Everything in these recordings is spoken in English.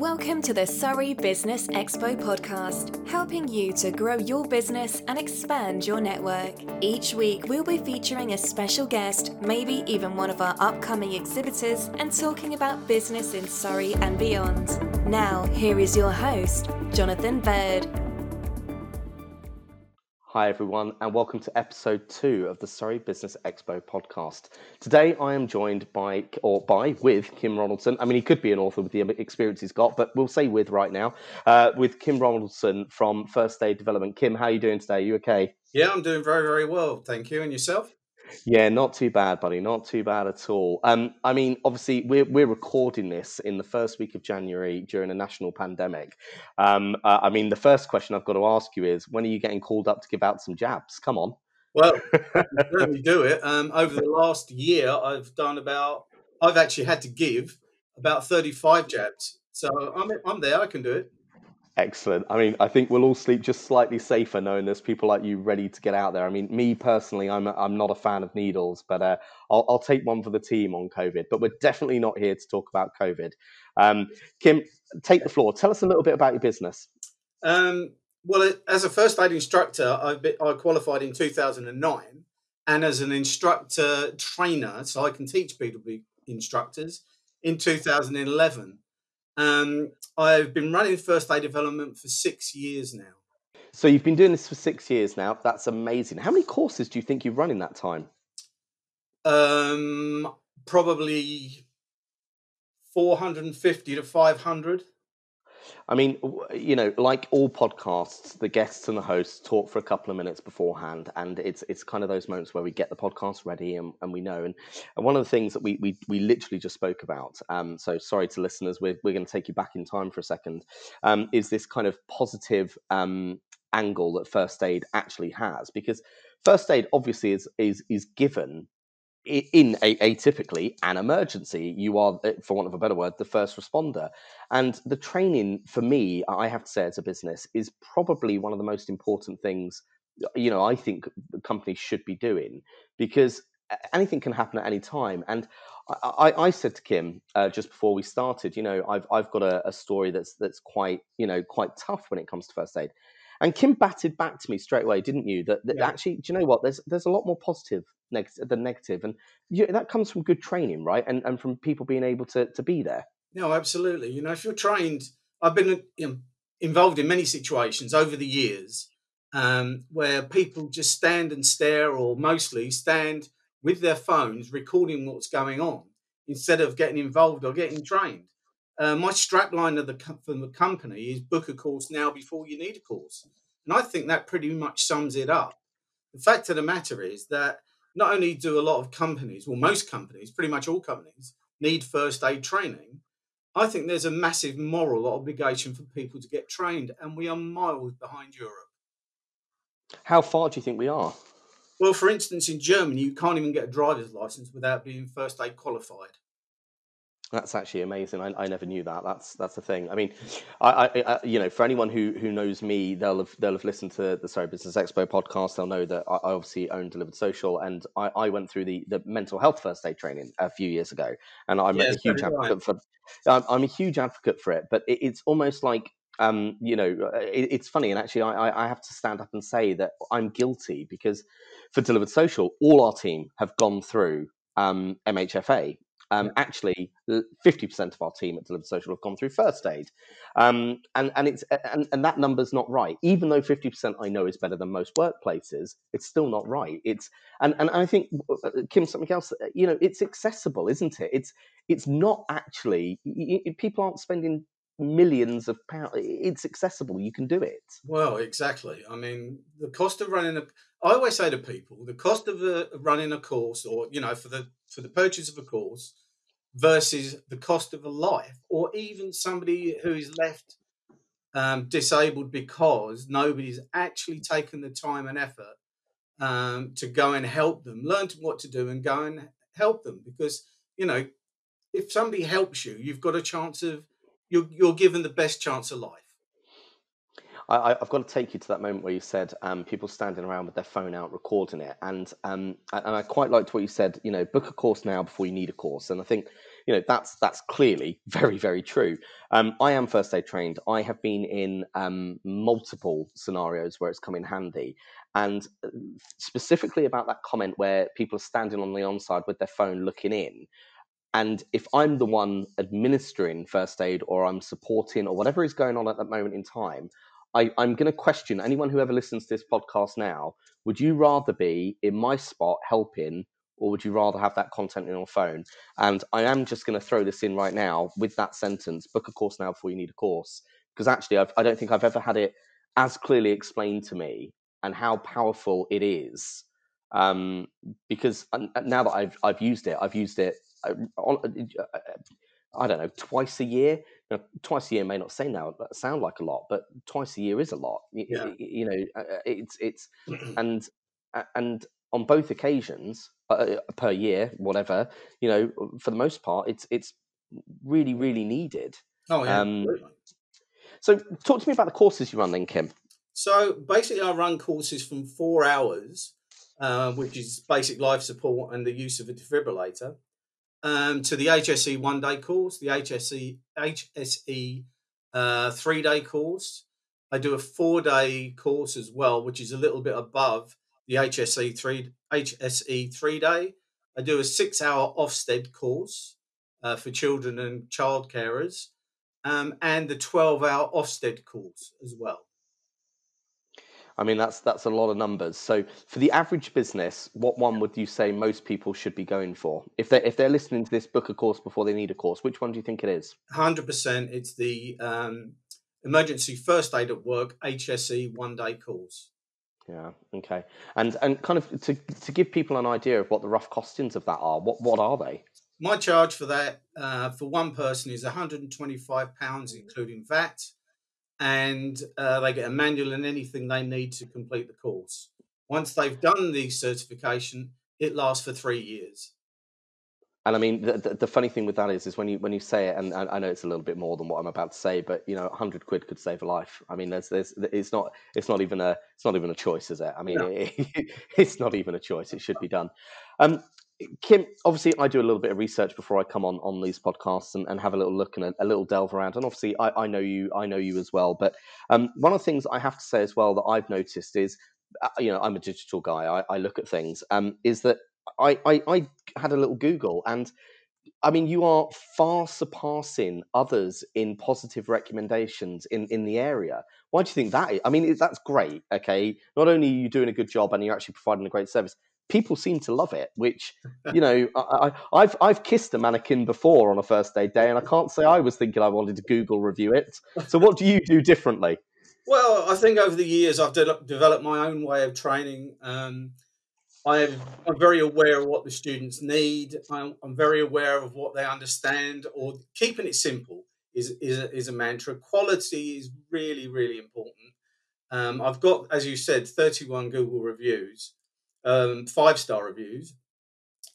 Welcome to the Surrey Business Expo podcast, helping you to grow your business and expand your network. Each week, we'll be featuring a special guest, maybe even one of our upcoming exhibitors, and talking about business in Surrey and beyond. Now, here is your host, Jonathan Bird. Hi, everyone, and welcome to episode two of the Surrey Business Expo podcast. Today, I am joined by, or by, with Kim Ronaldson. I mean, he could be an author with the experience he's got, but we'll say with right now, uh, with Kim Ronaldson from First Aid Development. Kim, how are you doing today? Are you okay? Yeah, I'm doing very, very well. Thank you. And yourself? Yeah, not too bad, buddy. Not too bad at all. Um, I mean, obviously, we're we're recording this in the first week of January during a national pandemic. Um, uh, I mean, the first question I've got to ask you is, when are you getting called up to give out some jabs? Come on. Well, certainly do it. Um, over the last year, I've done about. I've actually had to give about thirty-five jabs, so I'm I'm there. I can do it. Excellent. I mean, I think we'll all sleep just slightly safer knowing there's people like you ready to get out there. I mean, me personally, I'm I'm not a fan of needles, but uh, I'll, I'll take one for the team on COVID. But we're definitely not here to talk about COVID. Um, Kim, take the floor. Tell us a little bit about your business. Um, well, as a first aid instructor, I qualified in 2009, and as an instructor trainer, so I can teach people to be instructors in 2011. Um, I've been running first aid development for six years now. So you've been doing this for six years now. That's amazing. How many courses do you think you've run in that time? Um, probably 450 to 500. I mean, you know, like all podcasts, the guests and the hosts talk for a couple of minutes beforehand, and it's it's kind of those moments where we get the podcast ready and, and we know. And, and one of the things that we we, we literally just spoke about, um, so sorry to listeners, we're, we're going to take you back in time for a second, um, is this kind of positive um, angle that first aid actually has, because first aid obviously is is is given in a, atypically an emergency you are eh, for want of a better word the first responder and the training for me i have to say as a business is probably one of the most important things you know i think companies should be doing because anything can happen at any time and i, I, I said to kim uh, just before we started you know i've, I've got a, a story that's that's quite you know quite tough when it comes to first aid and Kim batted back to me straight away, didn't you? That, that yeah. actually, do you know what? There's there's a lot more positive negative, and you, that comes from good training, right? And and from people being able to to be there. No, absolutely. You know, if you're trained, I've been you know, involved in many situations over the years um, where people just stand and stare, or mostly stand with their phones recording what's going on instead of getting involved or getting trained. Uh, my strapline of the from the company is book a course now before you need a course, and I think that pretty much sums it up. The fact of the matter is that not only do a lot of companies, well, most companies, pretty much all companies, need first aid training. I think there's a massive moral obligation for people to get trained, and we are miles behind Europe. How far do you think we are? Well, for instance, in Germany, you can't even get a driver's license without being first aid qualified. That's actually amazing. I, I never knew that. That's that's the thing. I mean, I, I, I, you know for anyone who who knows me, they'll have they'll have listened to the Surrey Business Expo podcast. They'll know that I, obviously own Delivered Social, and I, I went through the the mental health first aid training a few years ago, and I'm a huge advocate right. for. I'm, I'm, a huge advocate for it, but it, it's almost like um, you know, it, it's funny, and actually, I, I have to stand up and say that I'm guilty because for Delivered Social, all our team have gone through um, MHFA, um, actually, fifty percent of our team at Delivered Social have gone through first aid, um, and and it's and, and that number's not right. Even though fifty percent I know is better than most workplaces, it's still not right. It's and and I think uh, Kim, something else. Uh, you know, it's accessible, isn't it? It's it's not actually people aren't spending millions of pounds. It's accessible. You can do it. Well, exactly. I mean, the cost of running a. I always say to people, the cost of a, running a course, or you know, for the for the purchase of a course, versus the cost of a life, or even somebody who is left um, disabled because nobody's actually taken the time and effort um, to go and help them, learn what to do, and go and help them. Because you know, if somebody helps you, you've got a chance of you're you're given the best chance of life. I, have got to take you to that moment where you said um, people standing around with their phone out recording it, and um, and I quite liked what you said. You know, book a course now before you need a course, and I think you know that's that's clearly very very true. Um, I am first aid trained. I have been in um, multiple scenarios where it's come in handy, and uh, specifically about that comment where people are standing on the onside with their phone looking in. And if I'm the one administering first aid or I'm supporting or whatever is going on at that moment in time, I, I'm going to question anyone who ever listens to this podcast now. Would you rather be in my spot helping, or would you rather have that content in your phone? And I am just going to throw this in right now with that sentence book a course now before you need a course. Because actually, I've, I do not think I've ever had it as clearly explained to me and how powerful it is. Um, because now that I've, I've used it, I've used it uh, on, uh, uh, I don't know, twice a year twice a year may not say now sound like a lot, but twice a year is a lot. You, yeah. you know, uh, uh, it's it's and and on both occasions uh, uh, per year, whatever, you know, for the most part, it's it's really really needed. Oh yeah. Um, so, talk to me about the courses you run, then, Kim. So basically, I run courses from four hours, uh, which is basic life support and the use of a defibrillator, um, to the HSE one day course, the HSE HSE uh, three day course. I do a four day course as well, which is a little bit above the HSE three HSE three day. I do a six hour Ofsted course uh, for children and child carers, um, and the twelve hour Ofsted course as well. I mean, that's that's a lot of numbers. So, for the average business, what one would you say most people should be going for if they if they're listening to this book a course before they need a course? Which one do you think it is? Hundred percent. It's the um, emergency first aid at work HSE one day course. Yeah. Okay. And and kind of to to give people an idea of what the rough costings of that are. What what are they? My charge for that uh, for one person is one hundred and twenty five pounds, including VAT and uh, they get a manual and anything they need to complete the course. Once they've done the certification, it lasts for three years. And I mean, the, the, the, funny thing with that is, is when you when you say it, and, and, I know it's a little bit more than what I'm about to say, but you know, hundred quid could save a life. I mean, there's, there's, it's not, it's not even a, it's not even a choice, is it? I mean, no. it, it's not even a choice. It should be done. Um, Kim, obviously, I do a little bit of research before I come on on these podcasts and, and have a little look and a, a little delve around. And obviously, I, I, know you, I know you as well. But um, one of the things I have to say as well that I've noticed is, uh, you know, I'm a digital guy. I, I look at things. Um, is that I, I, I had a little Google, and I mean, you are far surpassing others in positive recommendations in in the area. Why do you think that is? I mean, that's great. Okay, not only are you doing a good job and you're actually providing a great service people seem to love it. Which you know, I, have I've kissed a mannequin before on a first aid day, and I can't say I was thinking I wanted to Google review it. So, what do you do differently? Well, I think over the years I've de- developed my own way of training. Um, I'm, I'm, very aware of what the students need. I'm, I'm, very aware of what they understand. Or keeping it simple is is a, is a mantra. Quality is really really important. Um, I've got, as you said, 31 Google reviews um, five star reviews.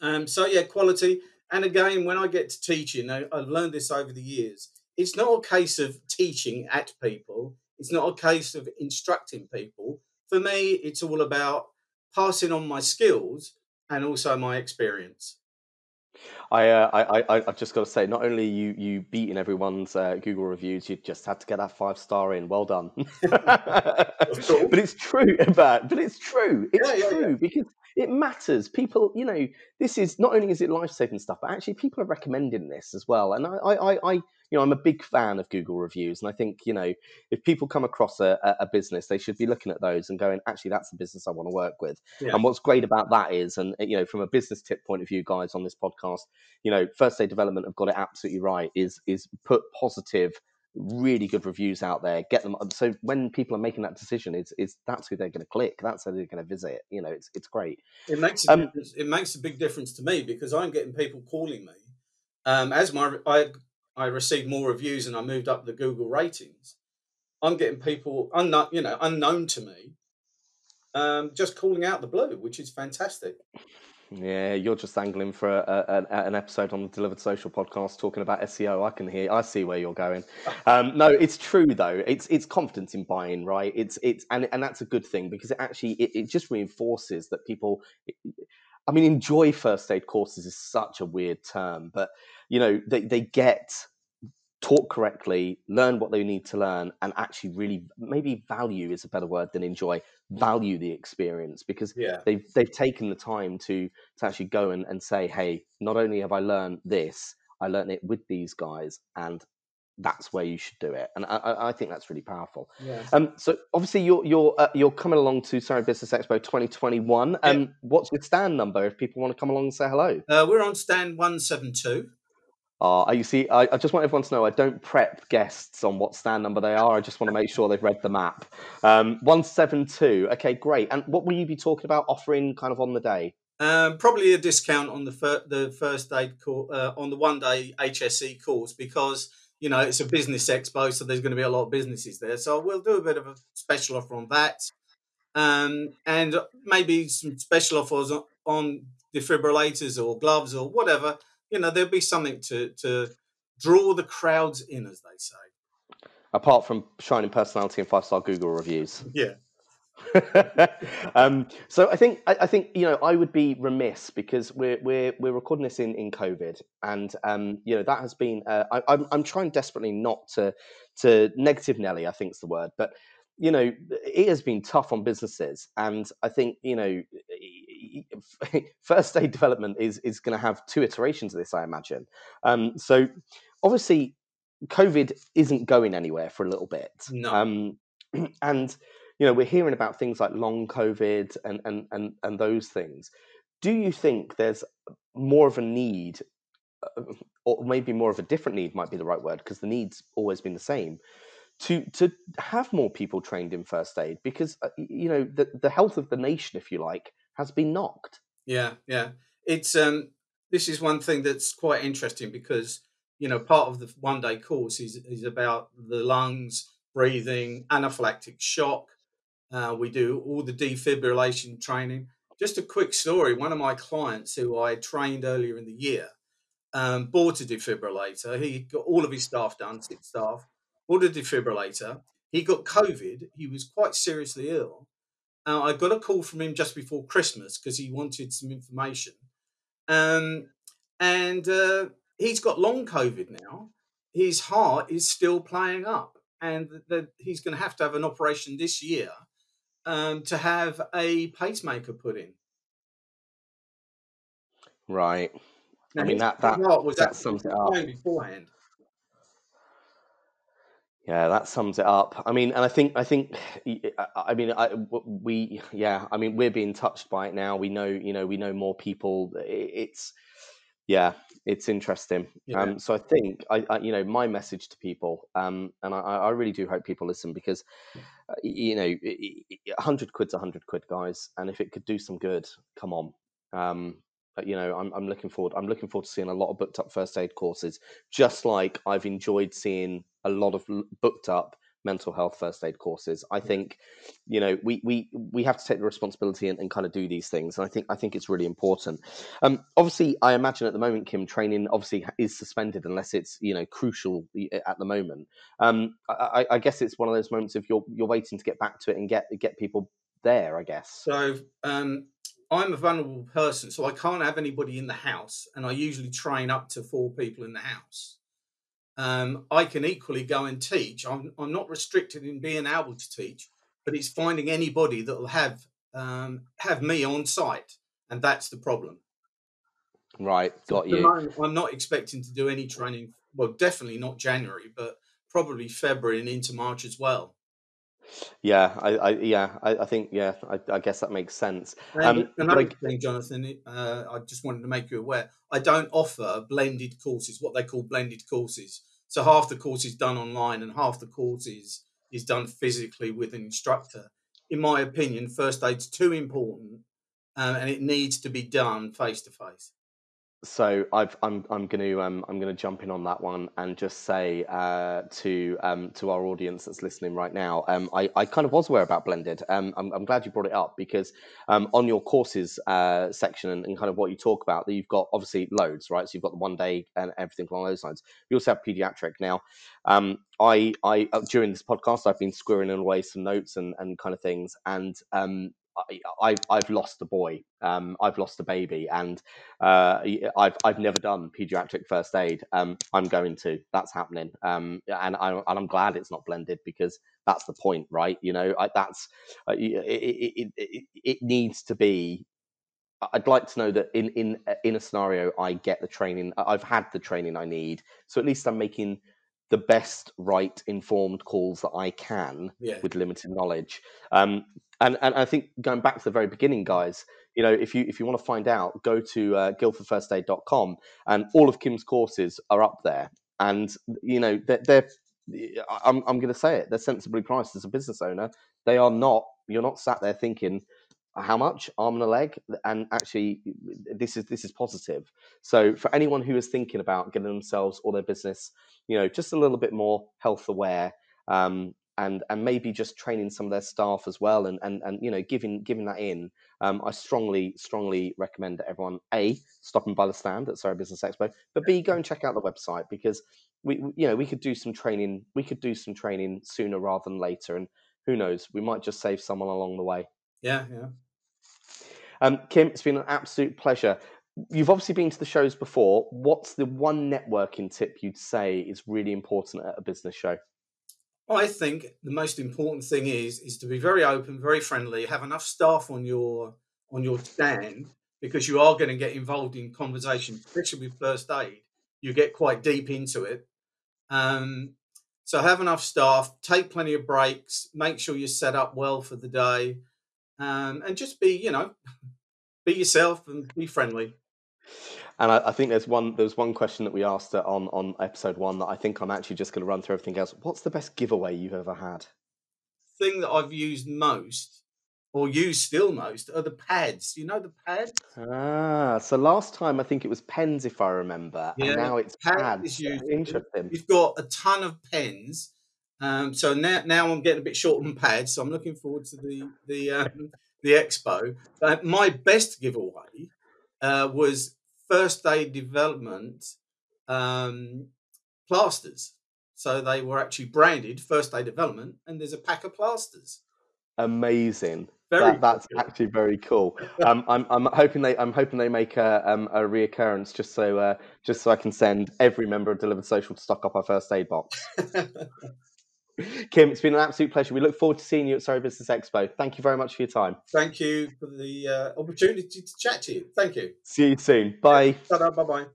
Um, so yeah, quality. And again, when I get to teaching, I, I've learned this over the years. It's not a case of teaching at people. It's not a case of instructing people. For me, it's all about passing on my skills and also my experience. I, uh, I, I, I've just got to say, not only you, you beating everyone's uh, Google reviews, you just had to get that five star in. Well done. but it's true, but but it's true. It's yeah, yeah, true yeah. because it matters. People, you know, this is not only is it life saving stuff, but actually people are recommending this as well. And I, I, I, you know, I'm a big fan of Google reviews, and I think you know, if people come across a, a business, they should be looking at those and going, actually, that's the business I want to work with. Yeah. And what's great about that is, and you know, from a business tip point of view, guys, on this podcast, you know, first aid development have got it absolutely right. Is is put positive really good reviews out there get them so when people are making that decision it's, it's that's who they're going to click that's who they're going to visit you know it's it's great. It makes a um, it makes a big difference to me because i'm getting people calling me um, as my i i received more reviews and i moved up the google ratings. I'm getting people unknown you know unknown to me um, just calling out the blue which is fantastic yeah, you're just angling for a, a, an episode on the Delivered Social podcast talking about SEO. I can hear, I see where you're going. Um, no, it's true though. It's it's confidence in buying, right? It's it's and and that's a good thing because it actually it, it just reinforces that people. I mean, enjoy first aid courses is such a weird term, but you know, they, they get taught correctly, learn what they need to learn, and actually really maybe value is a better word than enjoy. Value the experience because Yeah. they've they've taken the time to to actually go and, and say, hey, not only have I learned this, I learned it with these guys, and that's where you should do it. And I, I think that's really powerful. Yeah. Um, so obviously you're you're uh, you're coming along to Surrey Business Expo 2021. Um, what's your stand number if people want to come along and say hello? Uh, we're on stand 172. Uh, you see, I, I just want everyone to know I don't prep guests on what stand number they are. I just want to make sure they've read the map. Um, 172. Okay, great. And what will you be talking about offering kind of on the day? Um, probably a discount on the fir- the first aid course uh, on the one day HSE course because you know it's a business expo, so there's going to be a lot of businesses there. So we'll do a bit of a special offer on that, um, and maybe some special offers on, on defibrillators or gloves or whatever. You know, there'll be something to to draw the crowds in, as they say. Apart from shining personality and five star Google reviews. Yeah. um, so I think I, I think you know I would be remiss because we're we're we're recording this in, in COVID, and um, you know that has been uh, I, I'm I'm trying desperately not to to negative Nelly I think is the word, but you know it has been tough on businesses, and I think you know first aid development is is going to have two iterations of this I imagine. Um, so obviously COVID isn't going anywhere for a little bit. No. Um, and you know we're hearing about things like long COVID and and and and those things. Do you think there's more of a need, uh, or maybe more of a different need might be the right word because the need's always been the same, to to have more people trained in first aid because uh, you know the the health of the nation, if you like, has been knocked. Yeah, yeah. It's um this is one thing that's quite interesting because you know part of the one day course is is about the lungs, breathing, anaphylactic shock. Uh, we do all the defibrillation training. Just a quick story. One of my clients who I trained earlier in the year um, bought a defibrillator. He got all of his staff done, six staff, bought a defibrillator. He got COVID. He was quite seriously ill. Uh, I got a call from him just before Christmas because he wanted some information. Um, and uh, he's got long COVID now. His heart is still playing up, and he's going to have to have an operation this year um, to have a pacemaker put in. Right. Now, I mean, that- that- was that actually sums it up. beforehand. Yeah, that sums it up. I mean, and I think I think I mean I, we yeah, I mean we're being touched by it now. We know you know we know more people. It's yeah, it's interesting. Yeah. Um, so I think I, I you know my message to people, um, and I, I really do hope people listen because uh, you know a hundred quid's a hundred quid, guys, and if it could do some good, come on. Um, you know, I'm, I'm looking forward. I'm looking forward to seeing a lot of booked up first aid courses, just like I've enjoyed seeing a lot of booked up mental health first aid courses. I think, you know, we we we have to take the responsibility and, and kind of do these things, and I think I think it's really important. Um, obviously, I imagine at the moment, Kim, training obviously is suspended unless it's you know crucial at the moment. Um, I, I, guess it's one of those moments if you're you're waiting to get back to it and get get people there. I guess. So um, I'm a vulnerable person, so I can't have anybody in the house, and I usually train up to four people in the house. Um, I can equally go and teach. I'm, I'm not restricted in being able to teach, but it's finding anybody that will have um, have me on site, and that's the problem. Right, got you. moment, I'm not expecting to do any training. Well, definitely not January, but probably February and into March as well. Yeah, I, I yeah, I, I think yeah, I, I guess that makes sense. Um, another thing, Jonathan, uh, I just wanted to make you aware. I don't offer blended courses, what they call blended courses. So half the course is done online and half the course is, is done physically with an instructor. In my opinion, first aid's too important, um, and it needs to be done face to face. So I've, I'm I'm going to um, I'm going to jump in on that one and just say uh, to um, to our audience that's listening right now, um, I, I kind of was aware about blended. Um, I'm, I'm glad you brought it up because um, on your courses uh, section and, and kind of what you talk about, that you've got obviously loads, right? So you've got the one day and everything along those lines. You also have pediatric now. Um, I I uh, during this podcast I've been squirreling away some notes and and kind of things, and I, have lost a boy, um, I've lost a baby, and uh, I've I've never done pediatric first aid. Um, I'm going to. That's happening, um, and I and I'm glad it's not blended because that's the point, right? You know, I, that's uh, it, it, it, it needs to be I'd like to know that in in in a scenario I get the training I've had the training I need so at least I'm making the best right informed calls that I can yeah. with limited knowledge um, and and I think going back to the very beginning guys you know if you if you want to find out go to uh, guildfordfirstaid.com and all of Kim's courses are up there. And you know they're, they're I'm, I'm going to say it they're sensibly priced as a business owner. They are not you're not sat there thinking how much? Arm and a leg? And actually this is this is positive. So for anyone who is thinking about getting themselves or their business you know just a little bit more health aware um, and and maybe just training some of their staff as well and and, and you know giving giving that in um, i strongly strongly recommend that everyone a stopping by the stand at surrey business expo but b go and check out the website because we you know we could do some training we could do some training sooner rather than later and who knows we might just save someone along the way yeah yeah um, Kim, it's been an absolute pleasure. You've obviously been to the shows before. What's the one networking tip you'd say is really important at a business show? I think the most important thing is is to be very open, very friendly, have enough staff on your on your stand because you are going to get involved in conversation, especially with first aid. You get quite deep into it. Um, so have enough staff, take plenty of breaks, make sure you're set up well for the day, um, and just be, you know, be yourself and be friendly. And I, I, think there's one there's one question that we asked on on episode one that I think I'm actually just going to run through everything else. What's the best giveaway you've ever had? Thing that I've used most, or use still most, are the pads. You know the pads. Ah, so last time I think it was pens, if I remember, yeah, and now it's pads. Interesting. You've got a ton of pens um, so now, now I'm getting a bit short on pads, so I'm looking forward to the the um, the expo. But my best giveaway uh, was first aid development um, plasters. So they were actually branded first aid development, and there's a pack of plasters. Amazing. That, that's cool. actually very cool. Um, I'm, I'm hoping they I'm hoping they make a um, a reoccurrence just so uh, just so I can send every member of Delivered Social to stock up our first aid box. Kim, it's been an absolute pleasure. We look forward to seeing you at Surrey Business Expo. Thank you very much for your time. Thank you for the uh, opportunity to chat to you. Thank you. See you soon. Bye. Bye bye.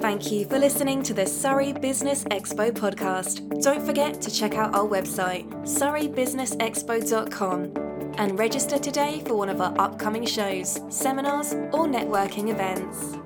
Thank you for listening to the Surrey Business Expo podcast. Don't forget to check out our website, surreybusinessexpo.com, and register today for one of our upcoming shows, seminars, or networking events.